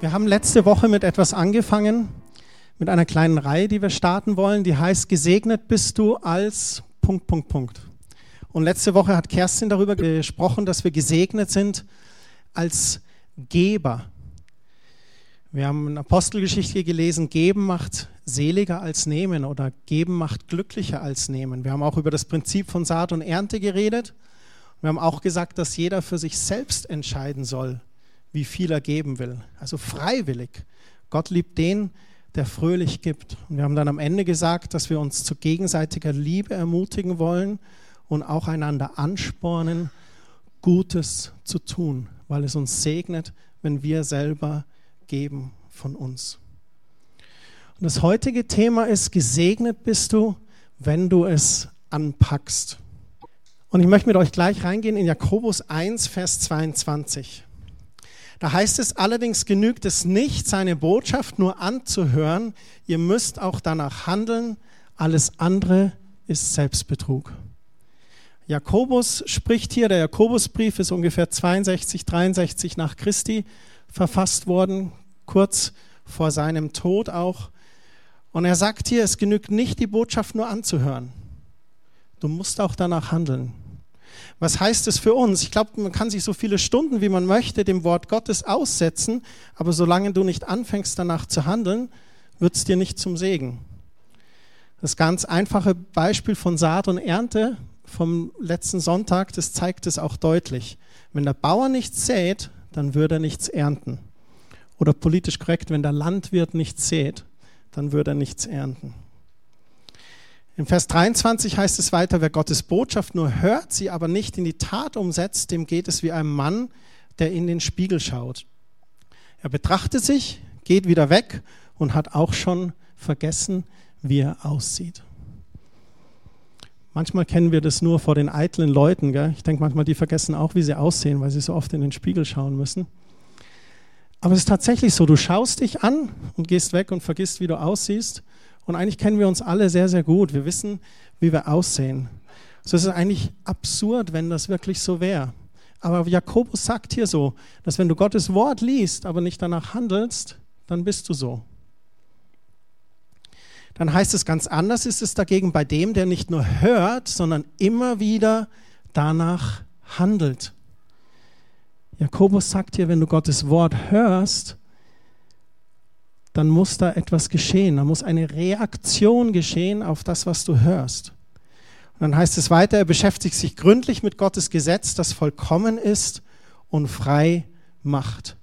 Wir haben letzte Woche mit etwas angefangen, mit einer kleinen Reihe, die wir starten wollen, die heißt Gesegnet bist du als Punkt, Punkt, Punkt. Und letzte Woche hat Kerstin darüber gesprochen, dass wir gesegnet sind als Geber. Wir haben in Apostelgeschichte gelesen, geben macht seliger als nehmen oder geben macht glücklicher als nehmen. Wir haben auch über das Prinzip von Saat und Ernte geredet. Wir haben auch gesagt, dass jeder für sich selbst entscheiden soll, wie viel er geben will. Also freiwillig. Gott liebt den, der fröhlich gibt. Und wir haben dann am Ende gesagt, dass wir uns zu gegenseitiger Liebe ermutigen wollen und auch einander anspornen, Gutes zu tun, weil es uns segnet, wenn wir selber geben von uns. Und das heutige Thema ist, gesegnet bist du, wenn du es anpackst. Und ich möchte mit euch gleich reingehen in Jakobus 1, Vers 22. Da heißt es allerdings, genügt es nicht, seine Botschaft nur anzuhören, ihr müsst auch danach handeln, alles andere ist Selbstbetrug. Jakobus spricht hier, der Jakobusbrief ist ungefähr 62, 63 nach Christi verfasst worden, kurz vor seinem Tod auch. Und er sagt hier, es genügt nicht, die Botschaft nur anzuhören. Du musst auch danach handeln. Was heißt es für uns? Ich glaube, man kann sich so viele Stunden, wie man möchte, dem Wort Gottes aussetzen, aber solange du nicht anfängst, danach zu handeln, wird es dir nicht zum Segen. Das ganz einfache Beispiel von Saat und Ernte vom letzten Sonntag, das zeigt es auch deutlich. Wenn der Bauer nichts sät, dann würde er nichts ernten. Oder politisch korrekt, wenn der Landwirt nichts sät, dann würde er nichts ernten. In Vers 23 heißt es weiter, wer Gottes Botschaft nur hört, sie aber nicht in die Tat umsetzt, dem geht es wie einem Mann, der in den Spiegel schaut. Er betrachtet sich, geht wieder weg und hat auch schon vergessen, wie er aussieht. Manchmal kennen wir das nur vor den eitlen Leuten. Gell? Ich denke manchmal, die vergessen auch, wie sie aussehen, weil sie so oft in den Spiegel schauen müssen. Aber es ist tatsächlich so, du schaust dich an und gehst weg und vergisst, wie du aussiehst. Und eigentlich kennen wir uns alle sehr, sehr gut. Wir wissen, wie wir aussehen. So ist es eigentlich absurd, wenn das wirklich so wäre. Aber Jakobus sagt hier so, dass wenn du Gottes Wort liest, aber nicht danach handelst, dann bist du so. Dann heißt es ganz anders, ist es dagegen bei dem, der nicht nur hört, sondern immer wieder danach handelt. Jakobus sagt hier, wenn du Gottes Wort hörst, dann muss da etwas geschehen. Da muss eine Reaktion geschehen auf das, was du hörst. Und dann heißt es weiter, er beschäftigt sich gründlich mit Gottes Gesetz, das vollkommen ist und frei macht.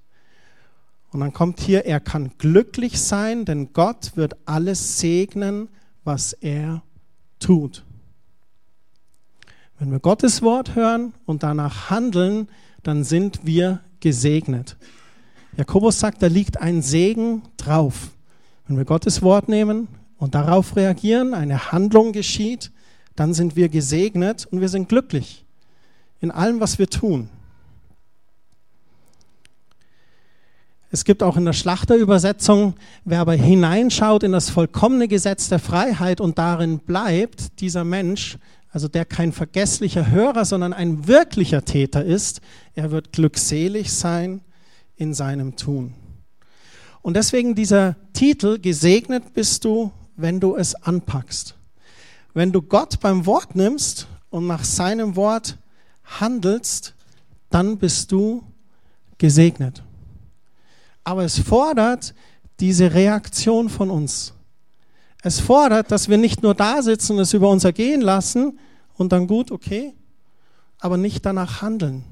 Und dann kommt hier, er kann glücklich sein, denn Gott wird alles segnen, was er tut. Wenn wir Gottes Wort hören und danach handeln, dann sind wir gesegnet. Jakobus sagt, da liegt ein Segen drauf. Wenn wir Gottes Wort nehmen und darauf reagieren, eine Handlung geschieht, dann sind wir gesegnet und wir sind glücklich in allem, was wir tun. Es gibt auch in der Schlachterübersetzung, wer aber hineinschaut in das vollkommene Gesetz der Freiheit und darin bleibt, dieser Mensch, also der kein vergesslicher Hörer, sondern ein wirklicher Täter ist, er wird glückselig sein in seinem Tun. Und deswegen dieser Titel, gesegnet bist du, wenn du es anpackst. Wenn du Gott beim Wort nimmst und nach seinem Wort handelst, dann bist du gesegnet. Aber es fordert diese Reaktion von uns. Es fordert, dass wir nicht nur da sitzen es über uns ergehen lassen und dann gut, okay, aber nicht danach handeln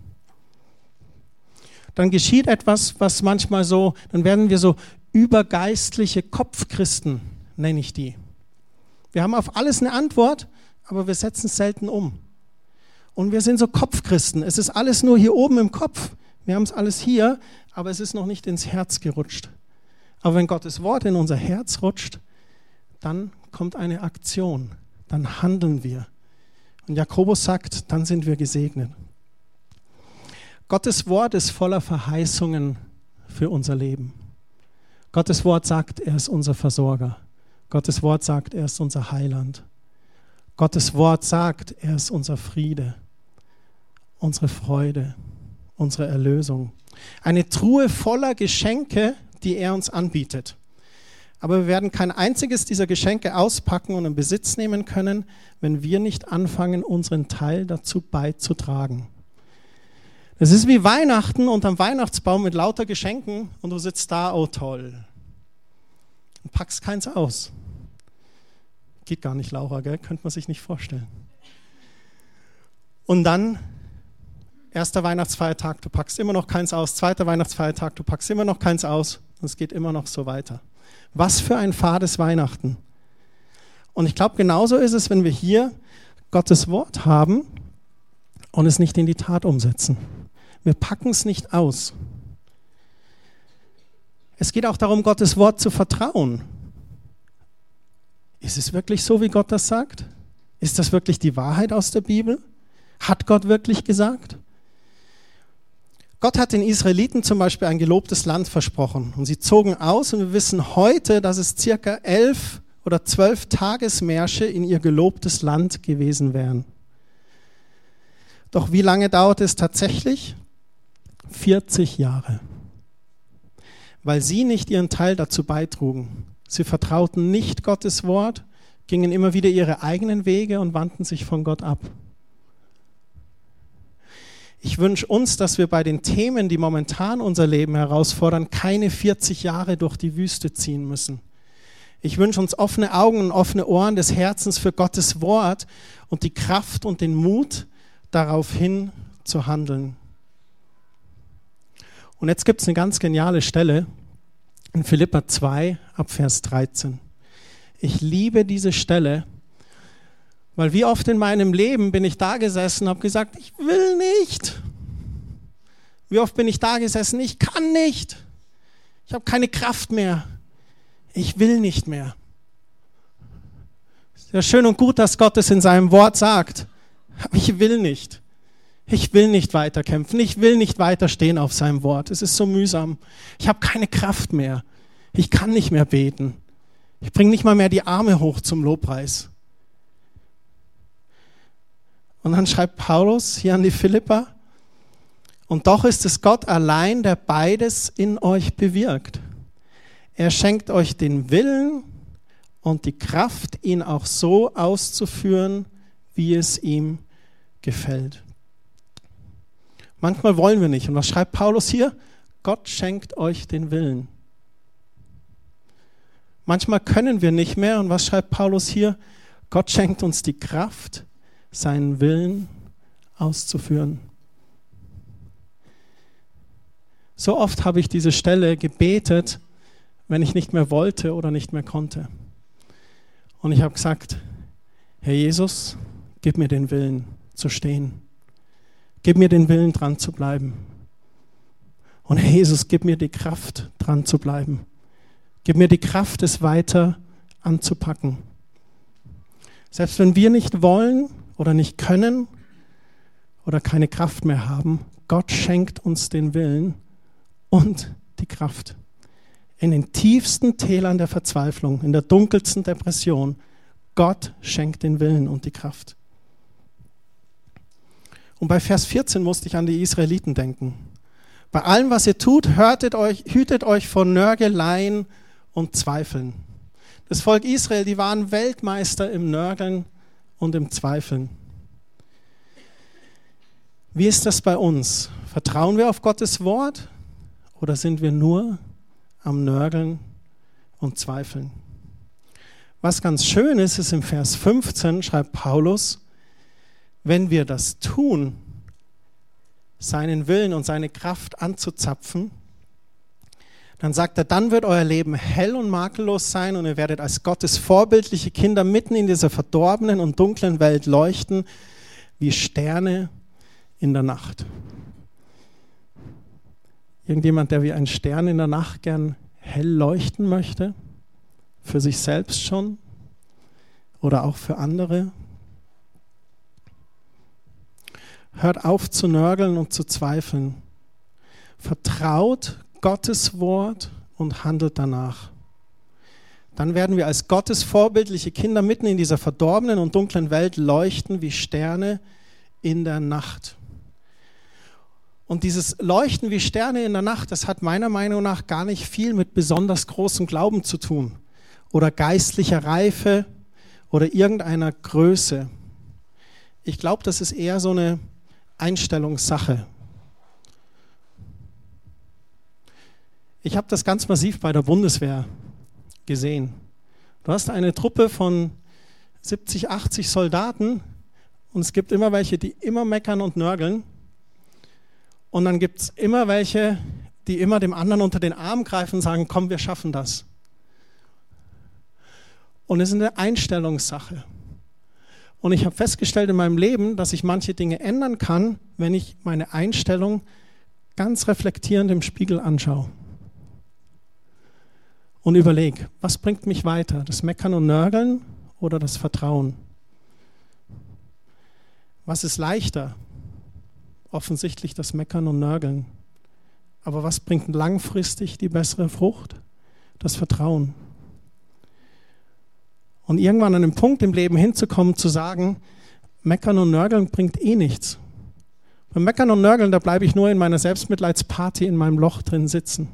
dann geschieht etwas, was manchmal so, dann werden wir so übergeistliche Kopfchristen, nenne ich die. Wir haben auf alles eine Antwort, aber wir setzen es selten um. Und wir sind so Kopfchristen. Es ist alles nur hier oben im Kopf. Wir haben es alles hier, aber es ist noch nicht ins Herz gerutscht. Aber wenn Gottes Wort in unser Herz rutscht, dann kommt eine Aktion, dann handeln wir. Und Jakobus sagt, dann sind wir gesegnet. Gottes Wort ist voller Verheißungen für unser Leben. Gottes Wort sagt, er ist unser Versorger. Gottes Wort sagt, er ist unser Heiland. Gottes Wort sagt, er ist unser Friede, unsere Freude, unsere Erlösung. Eine Truhe voller Geschenke, die er uns anbietet. Aber wir werden kein einziges dieser Geschenke auspacken und in Besitz nehmen können, wenn wir nicht anfangen, unseren Teil dazu beizutragen. Es ist wie Weihnachten unterm Weihnachtsbaum mit lauter Geschenken und du sitzt da, oh toll. Und packst keins aus. Geht gar nicht, Laura, gell? Könnte man sich nicht vorstellen. Und dann, erster Weihnachtsfeiertag, du packst immer noch keins aus. Zweiter Weihnachtsfeiertag, du packst immer noch keins aus. Und es geht immer noch so weiter. Was für ein fades Weihnachten. Und ich glaube, genauso ist es, wenn wir hier Gottes Wort haben und es nicht in die Tat umsetzen. Wir packen es nicht aus. Es geht auch darum, Gottes Wort zu vertrauen. Ist es wirklich so, wie Gott das sagt? Ist das wirklich die Wahrheit aus der Bibel? Hat Gott wirklich gesagt? Gott hat den Israeliten zum Beispiel ein gelobtes Land versprochen und sie zogen aus und wir wissen heute, dass es circa elf oder zwölf Tagesmärsche in ihr gelobtes Land gewesen wären. Doch wie lange dauert es tatsächlich? 40 Jahre. Weil sie nicht ihren Teil dazu beitrugen. Sie vertrauten nicht Gottes Wort, gingen immer wieder ihre eigenen Wege und wandten sich von Gott ab. Ich wünsche uns, dass wir bei den Themen, die momentan unser Leben herausfordern, keine 40 Jahre durch die Wüste ziehen müssen. Ich wünsche uns offene Augen und offene Ohren des Herzens für Gottes Wort und die Kraft und den Mut, darauf hin zu handeln. Und jetzt gibt es eine ganz geniale Stelle in Philippa 2 ab Vers 13. Ich liebe diese Stelle, weil wie oft in meinem Leben bin ich da gesessen habe gesagt, ich will nicht. Wie oft bin ich da gesessen, ich kann nicht. Ich habe keine Kraft mehr. Ich will nicht mehr. Sehr schön und gut, dass Gott es in seinem Wort sagt. Ich will nicht. Ich will nicht weiterkämpfen. Ich will nicht weiterstehen auf seinem Wort. Es ist so mühsam. Ich habe keine Kraft mehr. Ich kann nicht mehr beten. Ich bringe nicht mal mehr die Arme hoch zum Lobpreis. Und dann schreibt Paulus hier an die Philippa, und doch ist es Gott allein, der beides in euch bewirkt. Er schenkt euch den Willen und die Kraft, ihn auch so auszuführen, wie es ihm gefällt. Manchmal wollen wir nicht. Und was schreibt Paulus hier? Gott schenkt euch den Willen. Manchmal können wir nicht mehr. Und was schreibt Paulus hier? Gott schenkt uns die Kraft, seinen Willen auszuführen. So oft habe ich diese Stelle gebetet, wenn ich nicht mehr wollte oder nicht mehr konnte. Und ich habe gesagt, Herr Jesus, gib mir den Willen zu stehen. Gib mir den Willen, dran zu bleiben. Und Jesus, gib mir die Kraft, dran zu bleiben. Gib mir die Kraft, es weiter anzupacken. Selbst wenn wir nicht wollen oder nicht können oder keine Kraft mehr haben, Gott schenkt uns den Willen und die Kraft. In den tiefsten Tälern der Verzweiflung, in der dunkelsten Depression, Gott schenkt den Willen und die Kraft. Und bei Vers 14 musste ich an die Israeliten denken. Bei allem, was ihr tut, euch, hütet euch vor Nörgeleien und Zweifeln. Das Volk Israel, die waren Weltmeister im Nörgeln und im Zweifeln. Wie ist das bei uns? Vertrauen wir auf Gottes Wort oder sind wir nur am Nörgeln und Zweifeln? Was ganz schön ist, ist im Vers 15 schreibt Paulus, wenn wir das tun, seinen Willen und seine Kraft anzuzapfen, dann sagt er, dann wird euer Leben hell und makellos sein und ihr werdet als Gottes vorbildliche Kinder mitten in dieser verdorbenen und dunklen Welt leuchten wie Sterne in der Nacht. Irgendjemand, der wie ein Stern in der Nacht gern hell leuchten möchte, für sich selbst schon oder auch für andere. Hört auf zu nörgeln und zu zweifeln. Vertraut Gottes Wort und handelt danach. Dann werden wir als Gottes vorbildliche Kinder mitten in dieser verdorbenen und dunklen Welt leuchten wie Sterne in der Nacht. Und dieses Leuchten wie Sterne in der Nacht, das hat meiner Meinung nach gar nicht viel mit besonders großem Glauben zu tun oder geistlicher Reife oder irgendeiner Größe. Ich glaube, das ist eher so eine Einstellungssache. Ich habe das ganz massiv bei der Bundeswehr gesehen. Du hast eine Truppe von 70, 80 Soldaten und es gibt immer welche, die immer meckern und nörgeln. Und dann gibt es immer welche, die immer dem anderen unter den Arm greifen und sagen, komm, wir schaffen das. Und es ist eine Einstellungssache. Und ich habe festgestellt in meinem Leben, dass ich manche Dinge ändern kann, wenn ich meine Einstellung ganz reflektierend im Spiegel anschaue. Und überlege, was bringt mich weiter? Das Meckern und Nörgeln oder das Vertrauen? Was ist leichter? Offensichtlich das Meckern und Nörgeln. Aber was bringt langfristig die bessere Frucht? Das Vertrauen. Und irgendwann an einem Punkt im Leben hinzukommen, zu sagen, Meckern und Nörgeln bringt eh nichts. Beim Meckern und Nörgeln, da bleibe ich nur in meiner Selbstmitleidsparty in meinem Loch drin sitzen.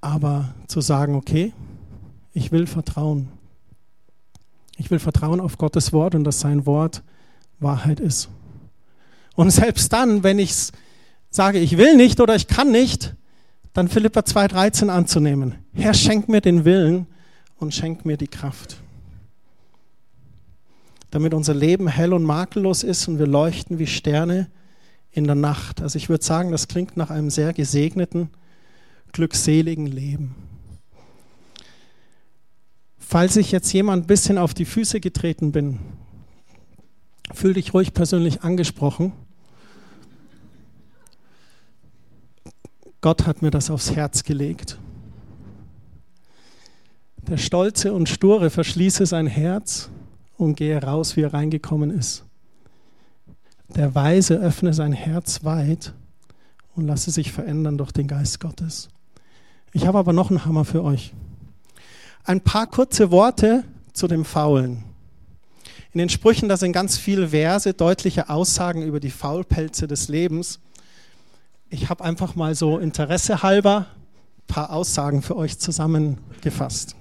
Aber zu sagen, okay, ich will vertrauen. Ich will vertrauen auf Gottes Wort und dass sein Wort Wahrheit ist. Und selbst dann, wenn ich sage, ich will nicht oder ich kann nicht, dann Philippa 2,13 anzunehmen. Herr, schenk mir den Willen und schenk mir die Kraft. Damit unser Leben hell und makellos ist und wir leuchten wie Sterne in der Nacht. Also ich würde sagen, das klingt nach einem sehr gesegneten, glückseligen Leben. Falls ich jetzt jemand ein bisschen auf die Füße getreten bin, fühl dich ruhig persönlich angesprochen. Gott hat mir das aufs Herz gelegt. Der Stolze und Sture verschließe sein Herz und gehe raus, wie er reingekommen ist. Der Weise öffne sein Herz weit und lasse sich verändern durch den Geist Gottes. Ich habe aber noch einen Hammer für euch. Ein paar kurze Worte zu dem Faulen. In den Sprüchen, da sind ganz viele Verse, deutliche Aussagen über die Faulpelze des Lebens ich habe einfach mal so Interesse halber ein paar Aussagen für euch zusammengefasst.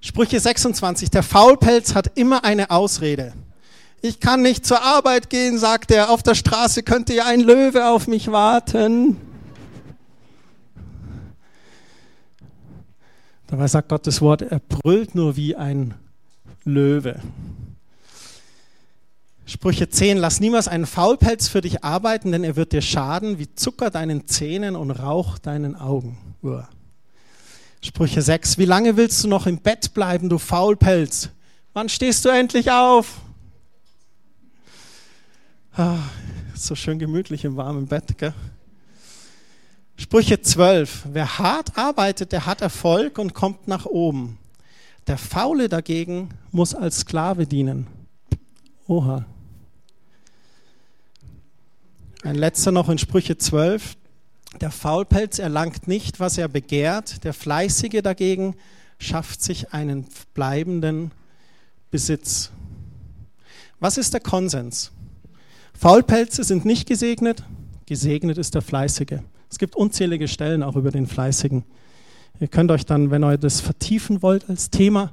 Sprüche 26. Der Faulpelz hat immer eine Ausrede. Ich kann nicht zur Arbeit gehen, sagt er. Auf der Straße könnte ja ein Löwe auf mich warten. Dabei sagt Gottes Wort, er brüllt nur wie ein Löwe. Sprüche 10, lass niemals einen Faulpelz für dich arbeiten, denn er wird dir schaden wie Zucker deinen Zähnen und Rauch deinen Augen. Uah. Sprüche 6, wie lange willst du noch im Bett bleiben, du Faulpelz? Wann stehst du endlich auf? Ah, so schön gemütlich im warmen Bett, gell? Sprüche 12, wer hart arbeitet, der hat Erfolg und kommt nach oben. Der Faule dagegen muss als Sklave dienen. Oha. Ein letzter noch in Sprüche 12. Der Faulpelz erlangt nicht, was er begehrt, der Fleißige dagegen schafft sich einen bleibenden Besitz. Was ist der Konsens? Faulpelze sind nicht gesegnet, gesegnet ist der Fleißige. Es gibt unzählige Stellen auch über den Fleißigen. Ihr könnt euch dann, wenn ihr das vertiefen wollt als Thema,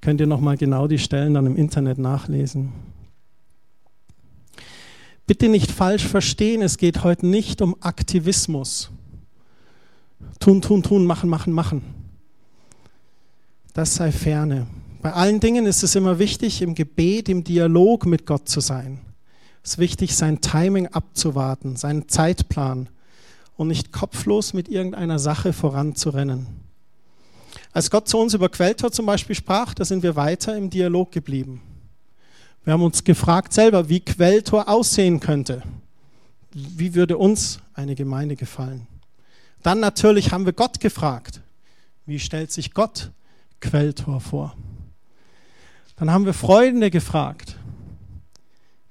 könnt ihr nochmal genau die Stellen dann im Internet nachlesen. Bitte nicht falsch verstehen, es geht heute nicht um Aktivismus. Tun, tun, tun, machen, machen, machen. Das sei ferne. Bei allen Dingen ist es immer wichtig, im Gebet, im Dialog mit Gott zu sein. Es ist wichtig, sein Timing abzuwarten, seinen Zeitplan und nicht kopflos mit irgendeiner Sache voranzurennen. Als Gott zu uns über Quelltor zum Beispiel sprach, da sind wir weiter im Dialog geblieben. Wir haben uns gefragt selber, wie Quelltor aussehen könnte. Wie würde uns eine Gemeinde gefallen? Dann natürlich haben wir Gott gefragt, wie stellt sich Gott Quelltor vor? Dann haben wir Freunde gefragt,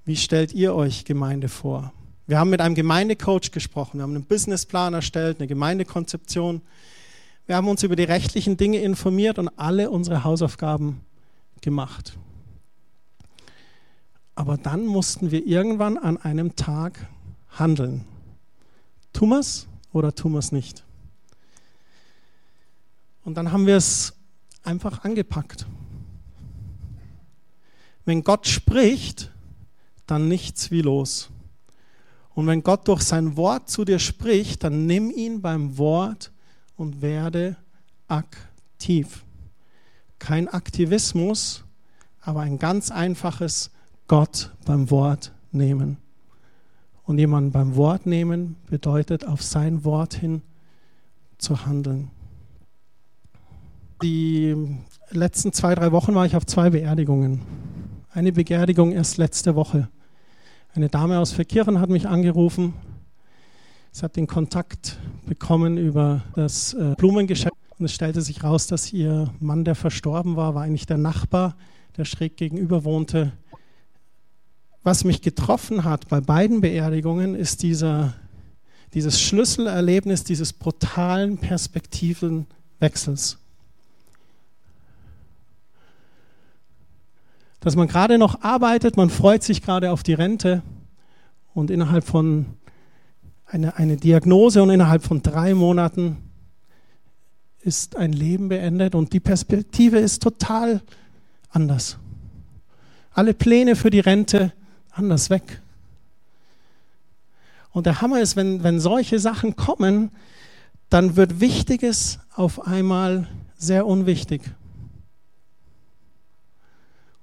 wie stellt ihr euch Gemeinde vor? Wir haben mit einem Gemeindecoach gesprochen, wir haben einen Businessplan erstellt, eine Gemeindekonzeption. Wir haben uns über die rechtlichen Dinge informiert und alle unsere Hausaufgaben gemacht. Aber dann mussten wir irgendwann an einem Tag handeln. Tun wir es oder tun wir es nicht? Und dann haben wir es einfach angepackt. Wenn Gott spricht, dann nichts wie los. Und wenn Gott durch sein Wort zu dir spricht, dann nimm ihn beim Wort und werde aktiv. Kein Aktivismus, aber ein ganz einfaches Gott beim Wort nehmen. Und jemanden beim Wort nehmen bedeutet, auf sein Wort hin zu handeln. Die letzten zwei, drei Wochen war ich auf zwei Beerdigungen. Eine Beerdigung erst letzte Woche. Eine Dame aus Verkirchen hat mich angerufen. Sie hat den Kontakt bekommen über das äh, Blumengeschäft und es stellte sich raus, dass ihr Mann, der verstorben war, war eigentlich der Nachbar, der schräg gegenüber wohnte. Was mich getroffen hat bei beiden Beerdigungen, ist dieser, dieses Schlüsselerlebnis dieses brutalen Perspektivenwechsels. dass man gerade noch arbeitet, man freut sich gerade auf die Rente und innerhalb von eine, eine Diagnose und innerhalb von drei Monaten ist ein Leben beendet und die Perspektive ist total anders. Alle Pläne für die Rente anders weg. Und der Hammer ist, wenn, wenn solche Sachen kommen, dann wird Wichtiges auf einmal sehr unwichtig.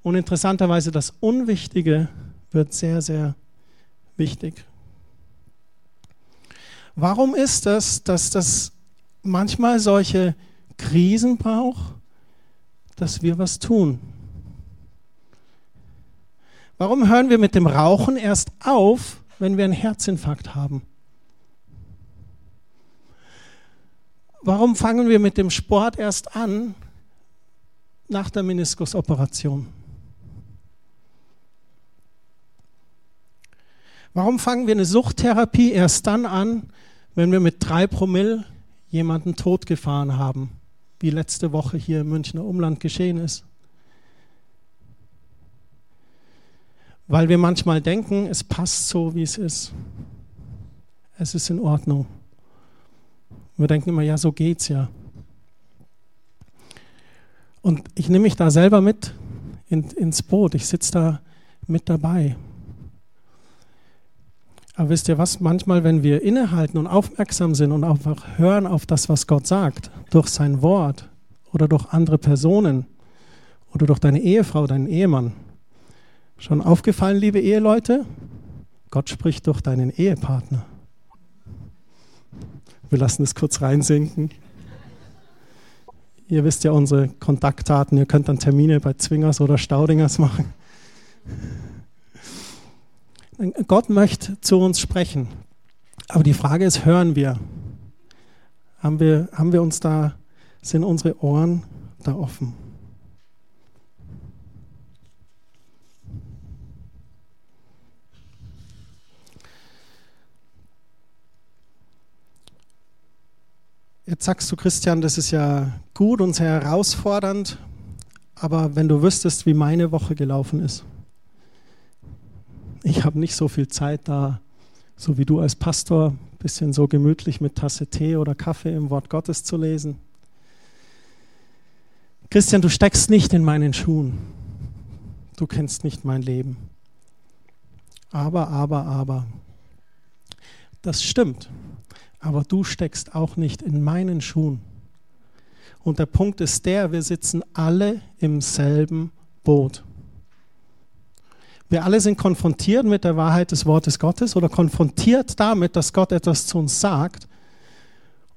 Und interessanterweise das Unwichtige wird sehr, sehr wichtig. Warum ist das, dass das manchmal solche Krisen braucht, dass wir was tun? Warum hören wir mit dem Rauchen erst auf, wenn wir einen Herzinfarkt haben? Warum fangen wir mit dem Sport erst an nach der Meniskusoperation? Warum fangen wir eine Suchttherapie erst dann an, wenn wir mit drei Promille jemanden totgefahren haben, wie letzte Woche hier im Münchner Umland geschehen ist? Weil wir manchmal denken, es passt so, wie es ist. Es ist in Ordnung. Wir denken immer, ja, so geht's ja. Und ich nehme mich da selber mit in, ins Boot. Ich sitze da mit dabei. Aber wisst ihr was? Manchmal, wenn wir innehalten und aufmerksam sind und einfach hören auf das, was Gott sagt, durch sein Wort oder durch andere Personen oder durch deine Ehefrau, deinen Ehemann, schon aufgefallen, liebe Eheleute? Gott spricht durch deinen Ehepartner. Wir lassen es kurz reinsinken. Ihr wisst ja unsere Kontaktdaten, ihr könnt dann Termine bei Zwingers oder Staudingers machen. Gott möchte zu uns sprechen. Aber die Frage ist, hören wir? Haben wir, haben wir uns da, sind unsere Ohren da offen? Sagst du, Christian, das ist ja gut und sehr herausfordernd, aber wenn du wüsstest, wie meine Woche gelaufen ist ich habe nicht so viel Zeit da, so wie du als Pastor, ein bisschen so gemütlich mit Tasse Tee oder Kaffee im Wort Gottes zu lesen. Christian, du steckst nicht in meinen Schuhen. Du kennst nicht mein Leben. Aber, aber, aber. Das stimmt. Aber du steckst auch nicht in meinen Schuhen. Und der Punkt ist der, wir sitzen alle im selben Boot. Wir alle sind konfrontiert mit der Wahrheit des Wortes Gottes oder konfrontiert damit, dass Gott etwas zu uns sagt.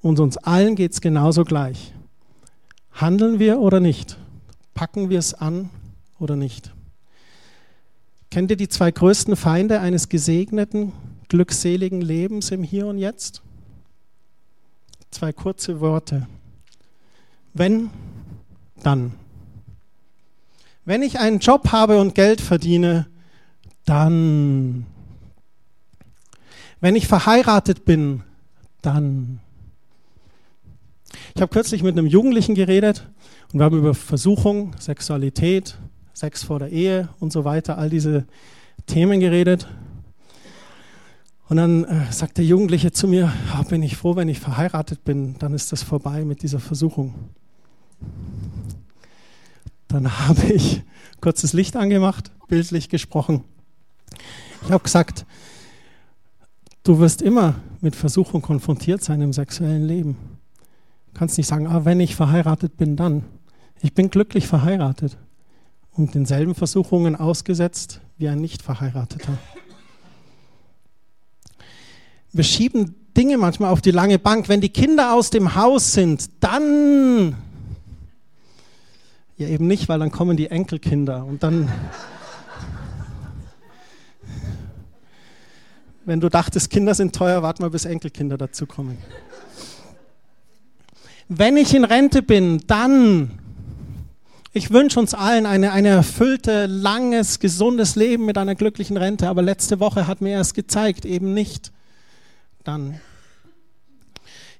Und uns allen geht es genauso gleich. Handeln wir oder nicht? Packen wir es an oder nicht? Kennt ihr die zwei größten Feinde eines gesegneten, glückseligen Lebens im Hier und Jetzt? Zwei kurze Worte. Wenn, dann. Wenn ich einen Job habe und Geld verdiene, dann. Wenn ich verheiratet bin, dann. Ich habe kürzlich mit einem Jugendlichen geredet und wir haben über Versuchung, Sexualität, Sex vor der Ehe und so weiter, all diese Themen geredet. Und dann äh, sagt der Jugendliche zu mir, oh, bin ich froh, wenn ich verheiratet bin, dann ist das vorbei mit dieser Versuchung. Dann habe ich kurzes Licht angemacht, bildlich gesprochen. Ich habe gesagt, du wirst immer mit Versuchung konfrontiert sein im sexuellen Leben. Du kannst nicht sagen, ah, wenn ich verheiratet bin, dann. Ich bin glücklich verheiratet und denselben Versuchungen ausgesetzt wie ein Nicht-Verheirateter. Wir schieben Dinge manchmal auf die lange Bank. Wenn die Kinder aus dem Haus sind, dann. Ja, eben nicht, weil dann kommen die Enkelkinder und dann. Wenn du dachtest, Kinder sind teuer, warte mal, bis Enkelkinder dazukommen. Wenn ich in Rente bin, dann ich wünsche uns allen eine, eine erfüllte, langes, gesundes Leben mit einer glücklichen Rente, aber letzte Woche hat mir erst gezeigt, eben nicht. Dann.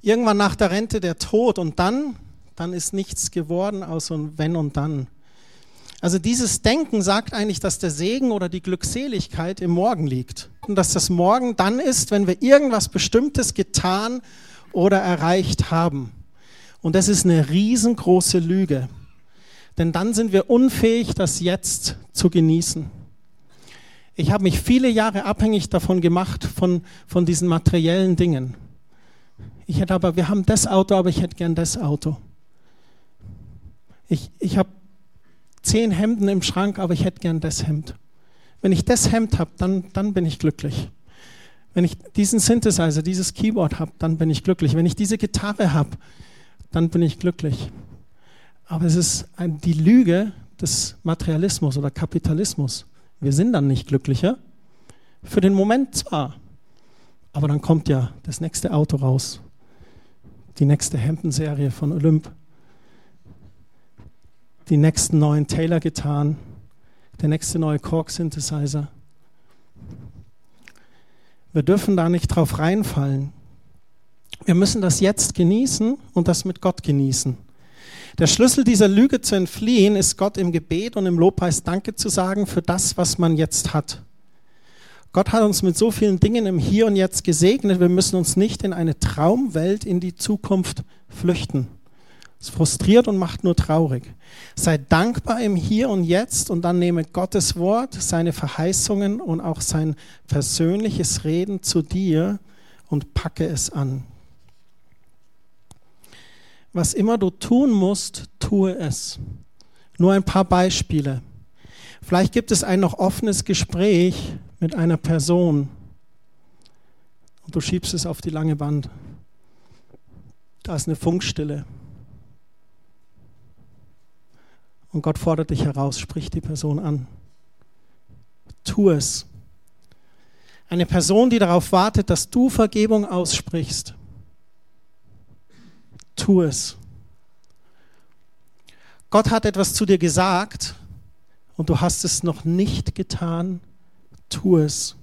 Irgendwann nach der Rente der Tod und dann, dann ist nichts geworden außer wenn und dann. Also dieses Denken sagt eigentlich, dass der Segen oder die Glückseligkeit im Morgen liegt. Und dass das Morgen dann ist, wenn wir irgendwas Bestimmtes getan oder erreicht haben. Und das ist eine riesengroße Lüge denn dann sind wir unfähig, das Jetzt zu genießen. Ich habe mich viele Jahre abhängig davon gemacht, von, von diesen materiellen Dingen. Ich hätte aber, wir haben das Auto, aber ich hätte gern das Auto. Ich, ich habe zehn Hemden im Schrank, aber ich hätte gern das Hemd. Wenn ich das Hemd habe, dann, dann bin ich glücklich. Wenn ich diesen Synthesizer, dieses Keyboard habe, dann bin ich glücklich. Wenn ich diese Gitarre habe, dann bin ich glücklich. Aber es ist ein, die Lüge des Materialismus oder Kapitalismus. Wir sind dann nicht glücklicher. Für den Moment zwar, aber dann kommt ja das nächste Auto raus, die nächste Hemdenserie von Olymp, die nächsten neuen Taylor-Gitarren, der nächste neue Korg-Synthesizer. Wir dürfen da nicht drauf reinfallen. Wir müssen das jetzt genießen und das mit Gott genießen. Der Schlüssel dieser Lüge zu entfliehen ist Gott im Gebet und im Lobpreis Danke zu sagen für das, was man jetzt hat. Gott hat uns mit so vielen Dingen im Hier und Jetzt gesegnet. Wir müssen uns nicht in eine Traumwelt in die Zukunft flüchten. Es frustriert und macht nur traurig. Sei dankbar im Hier und Jetzt und dann nehme Gottes Wort, seine Verheißungen und auch sein persönliches Reden zu dir und packe es an. Was immer du tun musst, tue es. Nur ein paar Beispiele. Vielleicht gibt es ein noch offenes Gespräch mit einer Person und du schiebst es auf die lange Band. Da ist eine Funkstille. Und Gott fordert dich heraus, sprich die Person an. Tu es. Eine Person, die darauf wartet, dass du Vergebung aussprichst tu es. Gott hat etwas zu dir gesagt und du hast es noch nicht getan, tu es.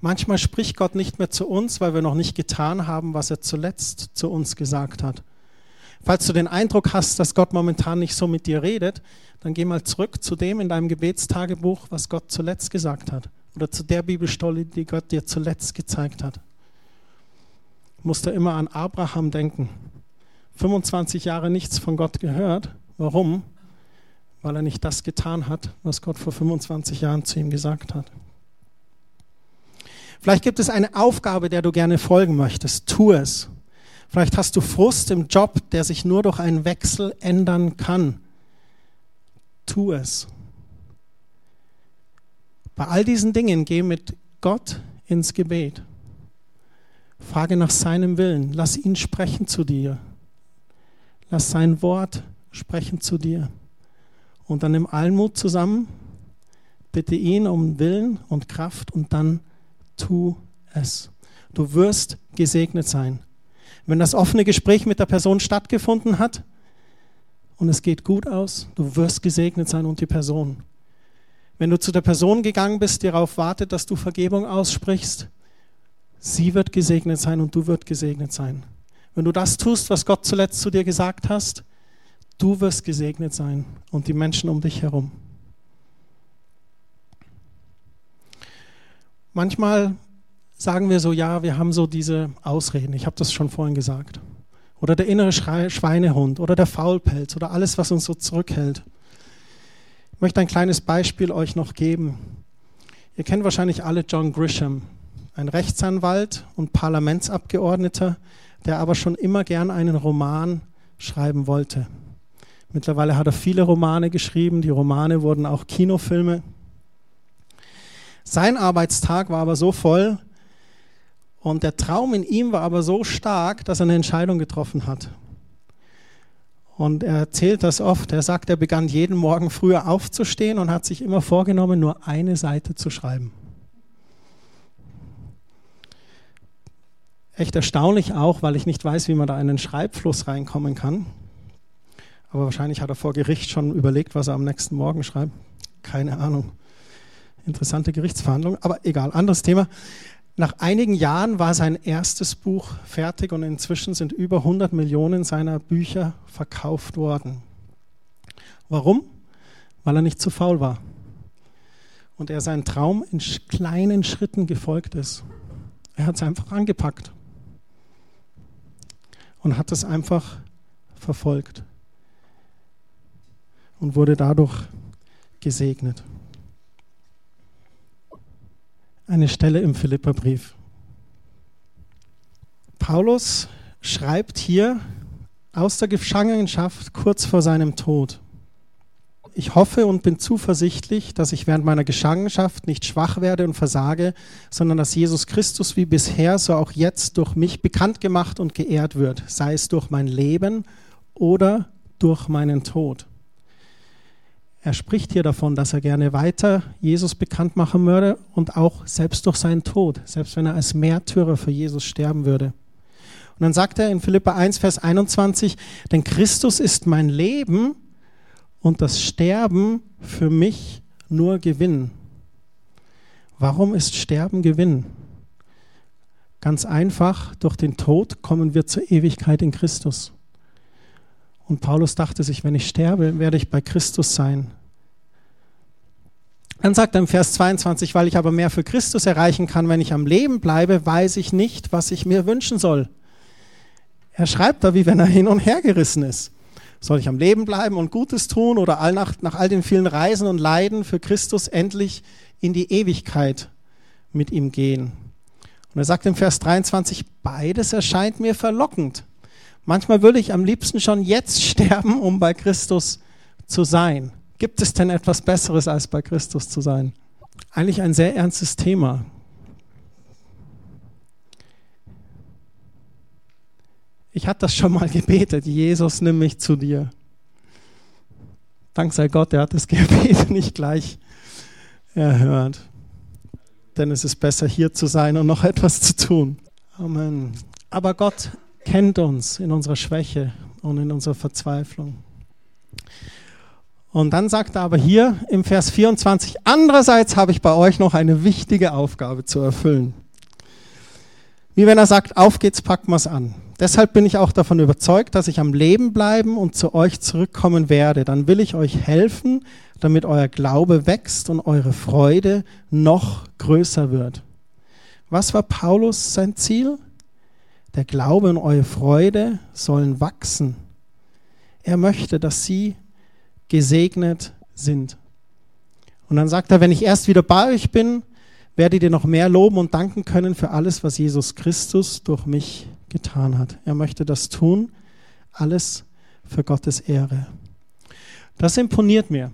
Manchmal spricht Gott nicht mehr zu uns, weil wir noch nicht getan haben, was er zuletzt zu uns gesagt hat. Falls du den Eindruck hast, dass Gott momentan nicht so mit dir redet, dann geh mal zurück zu dem in deinem Gebetstagebuch, was Gott zuletzt gesagt hat. Oder zu der Bibelstolle, die Gott dir zuletzt gezeigt hat musste immer an Abraham denken. 25 Jahre nichts von Gott gehört. Warum? Weil er nicht das getan hat, was Gott vor 25 Jahren zu ihm gesagt hat. Vielleicht gibt es eine Aufgabe, der du gerne folgen möchtest. Tu es. Vielleicht hast du Frust im Job, der sich nur durch einen Wechsel ändern kann. Tu es. Bei all diesen Dingen geh mit Gott ins Gebet. Frage nach seinem Willen. Lass ihn sprechen zu dir. Lass sein Wort sprechen zu dir. Und dann im Almut zusammen, bitte ihn um Willen und Kraft und dann tu es. Du wirst gesegnet sein. Wenn das offene Gespräch mit der Person stattgefunden hat und es geht gut aus, du wirst gesegnet sein und die Person. Wenn du zu der Person gegangen bist, die darauf wartet, dass du Vergebung aussprichst, Sie wird gesegnet sein und du wirst gesegnet sein. Wenn du das tust, was Gott zuletzt zu dir gesagt hast, du wirst gesegnet sein und die Menschen um dich herum. Manchmal sagen wir so, ja, wir haben so diese Ausreden. Ich habe das schon vorhin gesagt. Oder der innere Schweinehund oder der Faulpelz oder alles, was uns so zurückhält. Ich möchte ein kleines Beispiel euch noch geben. Ihr kennt wahrscheinlich alle John Grisham, ein Rechtsanwalt und Parlamentsabgeordneter, der aber schon immer gern einen Roman schreiben wollte. Mittlerweile hat er viele Romane geschrieben, die Romane wurden auch Kinofilme. Sein Arbeitstag war aber so voll und der Traum in ihm war aber so stark, dass er eine Entscheidung getroffen hat. Und er erzählt das oft. Er sagt, er begann jeden Morgen früher aufzustehen und hat sich immer vorgenommen, nur eine Seite zu schreiben. Echt erstaunlich auch, weil ich nicht weiß, wie man da in einen Schreibfluss reinkommen kann. Aber wahrscheinlich hat er vor Gericht schon überlegt, was er am nächsten Morgen schreibt. Keine Ahnung. Interessante Gerichtsverhandlung, aber egal, anderes Thema. Nach einigen Jahren war sein erstes Buch fertig und inzwischen sind über 100 Millionen seiner Bücher verkauft worden. Warum? Weil er nicht zu faul war und er seinen Traum in kleinen Schritten gefolgt ist. Er hat es einfach angepackt und hat es einfach verfolgt und wurde dadurch gesegnet eine Stelle im Philipperbrief. Paulus schreibt hier aus der Gefangenschaft kurz vor seinem Tod. Ich hoffe und bin zuversichtlich, dass ich während meiner Gefangenschaft nicht schwach werde und versage, sondern dass Jesus Christus wie bisher, so auch jetzt durch mich bekannt gemacht und geehrt wird, sei es durch mein Leben oder durch meinen Tod. Er spricht hier davon, dass er gerne weiter Jesus bekannt machen würde und auch selbst durch seinen Tod, selbst wenn er als Märtyrer für Jesus sterben würde. Und dann sagt er in Philippa 1, Vers 21, denn Christus ist mein Leben und das Sterben für mich nur Gewinn. Warum ist Sterben Gewinn? Ganz einfach, durch den Tod kommen wir zur Ewigkeit in Christus. Und Paulus dachte sich, wenn ich sterbe, werde ich bei Christus sein. Dann sagt er im Vers 22, weil ich aber mehr für Christus erreichen kann, wenn ich am Leben bleibe, weiß ich nicht, was ich mir wünschen soll. Er schreibt da, wie wenn er hin und her gerissen ist. Soll ich am Leben bleiben und Gutes tun oder all nach, nach all den vielen Reisen und Leiden für Christus endlich in die Ewigkeit mit ihm gehen? Und er sagt im Vers 23, beides erscheint mir verlockend. Manchmal würde ich am liebsten schon jetzt sterben, um bei Christus zu sein. Gibt es denn etwas Besseres, als bei Christus zu sein? Eigentlich ein sehr ernstes Thema. Ich hatte das schon mal gebetet, Jesus, nimm mich zu dir. Dank sei Gott, er hat das Gebet nicht gleich erhört. Denn es ist besser, hier zu sein und noch etwas zu tun. Amen. Aber Gott kennt uns in unserer Schwäche und in unserer Verzweiflung. Und dann sagt er aber hier im Vers 24, andererseits habe ich bei euch noch eine wichtige Aufgabe zu erfüllen. Wie wenn er sagt, auf geht's, packen wir's an. Deshalb bin ich auch davon überzeugt, dass ich am Leben bleiben und zu euch zurückkommen werde. Dann will ich euch helfen, damit euer Glaube wächst und eure Freude noch größer wird. Was war Paulus sein Ziel? Der Glaube und eure Freude sollen wachsen. Er möchte, dass sie gesegnet sind. Und dann sagt er, wenn ich erst wieder bei euch bin, werdet ihr noch mehr loben und danken können für alles, was Jesus Christus durch mich getan hat. Er möchte das tun, alles für Gottes Ehre. Das imponiert mir.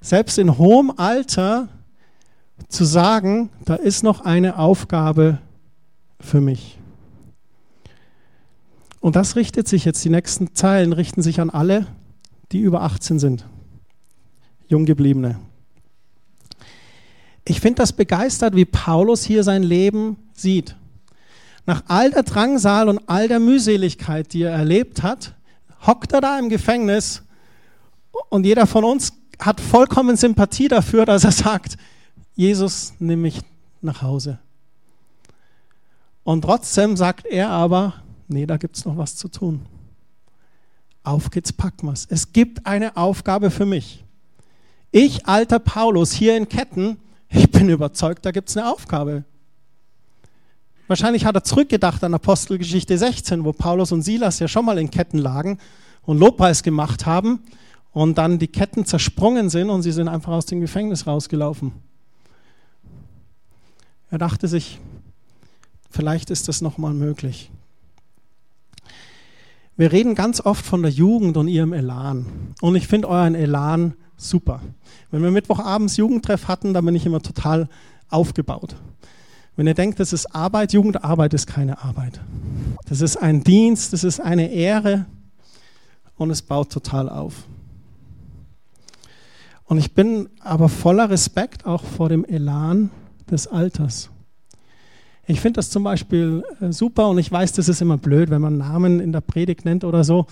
Selbst in hohem Alter zu sagen, da ist noch eine Aufgabe für mich. Und das richtet sich jetzt, die nächsten Zeilen richten sich an alle, die über 18 sind. Junggebliebene. Ich finde das begeistert, wie Paulus hier sein Leben sieht. Nach all der Drangsal und all der Mühseligkeit, die er erlebt hat, hockt er da im Gefängnis und jeder von uns hat vollkommen Sympathie dafür, dass er sagt, Jesus, nimm mich nach Hause. Und trotzdem sagt er aber, nee, da gibt es noch was zu tun. Auf geht's, packen wir's. Es gibt eine Aufgabe für mich. Ich, alter Paulus, hier in Ketten, ich bin überzeugt, da gibt es eine Aufgabe. Wahrscheinlich hat er zurückgedacht an Apostelgeschichte 16, wo Paulus und Silas ja schon mal in Ketten lagen und Lobpreis gemacht haben und dann die Ketten zersprungen sind und sie sind einfach aus dem Gefängnis rausgelaufen. Er dachte sich, vielleicht ist das nochmal möglich. Wir reden ganz oft von der Jugend und ihrem Elan. Und ich finde euren Elan super. Wenn wir Mittwochabends Jugendtreff hatten, dann bin ich immer total aufgebaut. Wenn ihr denkt, das ist Arbeit, Jugendarbeit ist keine Arbeit. Das ist ein Dienst, das ist eine Ehre und es baut total auf. Und ich bin aber voller Respekt auch vor dem Elan des Alters. Ich finde das zum Beispiel äh, super und ich weiß, das ist immer blöd, wenn man Namen in der Predigt nennt oder so.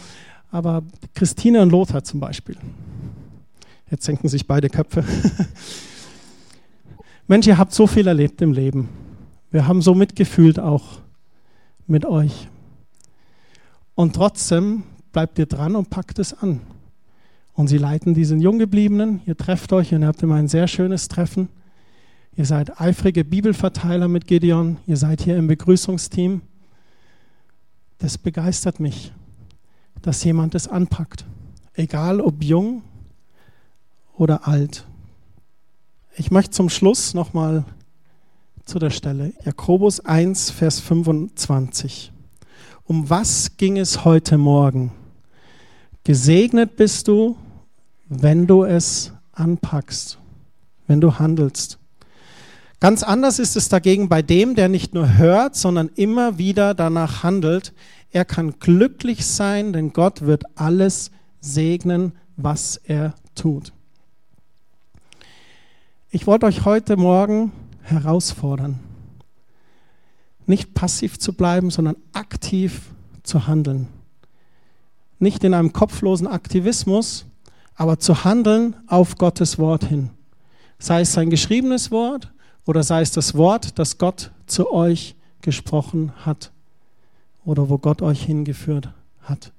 Aber Christine und Lothar zum Beispiel. Jetzt senken sich beide Köpfe. Mensch, ihr habt so viel erlebt im Leben. Wir haben so mitgefühlt auch mit euch. Und trotzdem bleibt ihr dran und packt es an. Und sie leiten diesen Junggebliebenen. Ihr trefft euch und ihr habt immer ein sehr schönes Treffen. Ihr seid eifrige Bibelverteiler mit Gideon. Ihr seid hier im Begrüßungsteam. Das begeistert mich, dass jemand es anpackt. Egal ob jung oder alt. Ich möchte zum Schluss nochmal zu der Stelle. Jakobus 1, Vers 25. Um was ging es heute Morgen? Gesegnet bist du, wenn du es anpackst, wenn du handelst. Ganz anders ist es dagegen bei dem, der nicht nur hört, sondern immer wieder danach handelt. Er kann glücklich sein, denn Gott wird alles segnen, was er tut. Ich wollte euch heute Morgen herausfordern, nicht passiv zu bleiben, sondern aktiv zu handeln. Nicht in einem kopflosen Aktivismus, aber zu handeln auf Gottes Wort hin. Sei es sein geschriebenes Wort oder sei es das Wort, das Gott zu euch gesprochen hat oder wo Gott euch hingeführt hat.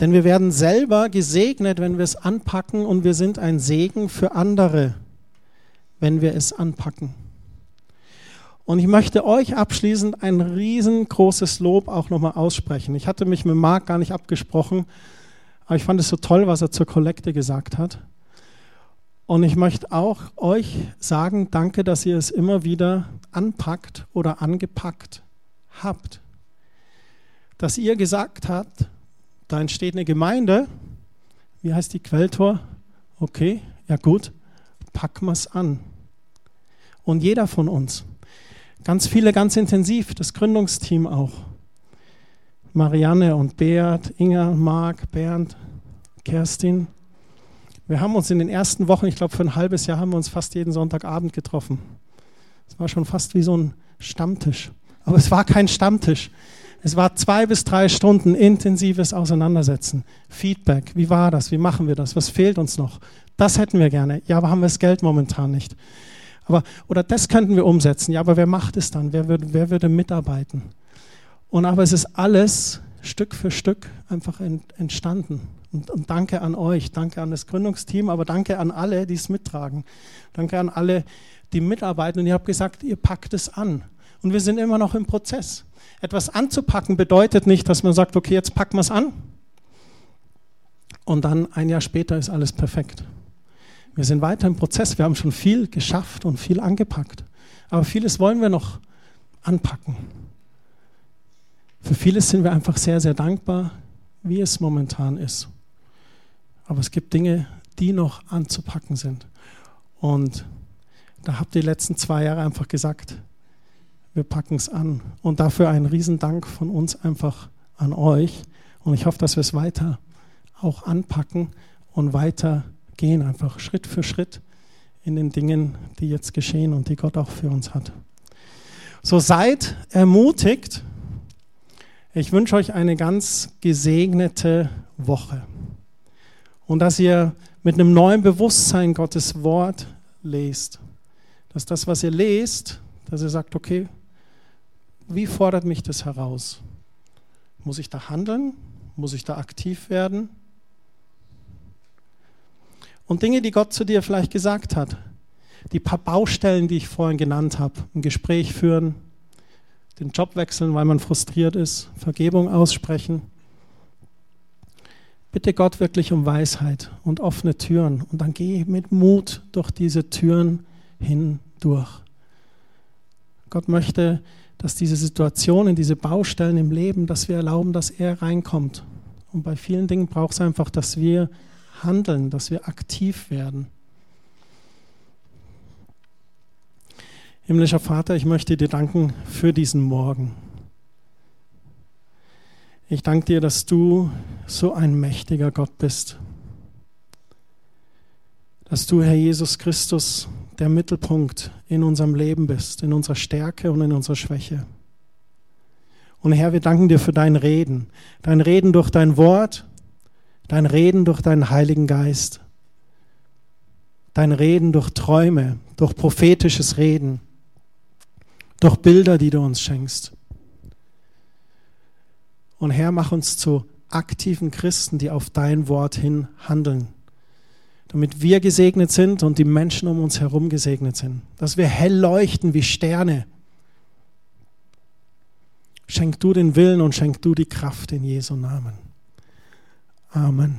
Denn wir werden selber gesegnet, wenn wir es anpacken und wir sind ein Segen für andere, wenn wir es anpacken. Und ich möchte euch abschließend ein riesengroßes Lob auch nochmal aussprechen. Ich hatte mich mit Marc gar nicht abgesprochen, aber ich fand es so toll, was er zur Kollekte gesagt hat. Und ich möchte auch euch sagen, danke, dass ihr es immer wieder anpackt oder angepackt habt. Dass ihr gesagt habt, da entsteht eine Gemeinde. Wie heißt die Quelltor? Okay, ja gut, packen wir es an. Und jeder von uns. Ganz viele ganz intensiv, das Gründungsteam auch. Marianne und Beat, Inga, Marc, Bernd, Kerstin. Wir haben uns in den ersten Wochen, ich glaube für ein halbes Jahr, haben wir uns fast jeden Sonntagabend getroffen. Es war schon fast wie so ein Stammtisch. Aber es war kein Stammtisch. Es war zwei bis drei Stunden intensives Auseinandersetzen. Feedback. Wie war das? Wie machen wir das? Was fehlt uns noch? Das hätten wir gerne. Ja, aber haben wir das Geld momentan nicht. Aber, oder das könnten wir umsetzen. Ja, aber wer macht es dann? Wer würde, wer würde mitarbeiten? Und aber es ist alles Stück für Stück einfach entstanden. Und, und, danke an euch, danke an das Gründungsteam, aber danke an alle, die es mittragen. Danke an alle, die mitarbeiten. Und ihr habt gesagt, ihr packt es an. Und wir sind immer noch im Prozess. Etwas anzupacken bedeutet nicht, dass man sagt, okay, jetzt packen wir es an und dann ein Jahr später ist alles perfekt. Wir sind weiter im Prozess, wir haben schon viel geschafft und viel angepackt, aber vieles wollen wir noch anpacken. Für vieles sind wir einfach sehr, sehr dankbar, wie es momentan ist. Aber es gibt Dinge, die noch anzupacken sind. Und da habt ihr die letzten zwei Jahre einfach gesagt, wir packen es an. Und dafür ein Riesendank von uns einfach an euch. Und ich hoffe, dass wir es weiter auch anpacken und weiter gehen, einfach Schritt für Schritt in den Dingen, die jetzt geschehen und die Gott auch für uns hat. So seid ermutigt. Ich wünsche euch eine ganz gesegnete Woche und dass ihr mit einem neuen Bewusstsein Gottes Wort lest. Dass das, was ihr lest, dass ihr sagt, okay, wie fordert mich das heraus? Muss ich da handeln? Muss ich da aktiv werden? Und Dinge, die Gott zu dir vielleicht gesagt hat. Die paar Baustellen, die ich vorhin genannt habe. Ein Gespräch führen, den Job wechseln, weil man frustriert ist, Vergebung aussprechen. Bitte Gott wirklich um Weisheit und offene Türen. Und dann geh mit Mut durch diese Türen hindurch. Gott möchte, dass diese Situationen, diese Baustellen im Leben, dass wir erlauben, dass er reinkommt. Und bei vielen Dingen braucht es einfach, dass wir handeln, dass wir aktiv werden. Himmlischer Vater, ich möchte dir danken für diesen Morgen. Ich danke dir, dass du so ein mächtiger Gott bist. Dass du, Herr Jesus Christus, der Mittelpunkt in unserem Leben bist, in unserer Stärke und in unserer Schwäche. Und Herr, wir danken dir für dein Reden, dein Reden durch dein Wort, dein Reden durch deinen Heiligen Geist, dein Reden durch Träume, durch prophetisches Reden, durch Bilder, die du uns schenkst. Und Herr, mach uns zu aktiven Christen, die auf dein Wort hin handeln, damit wir gesegnet sind und die Menschen um uns herum gesegnet sind, dass wir hell leuchten wie Sterne. Schenk du den Willen und schenk du die Kraft in Jesu Namen. Amen.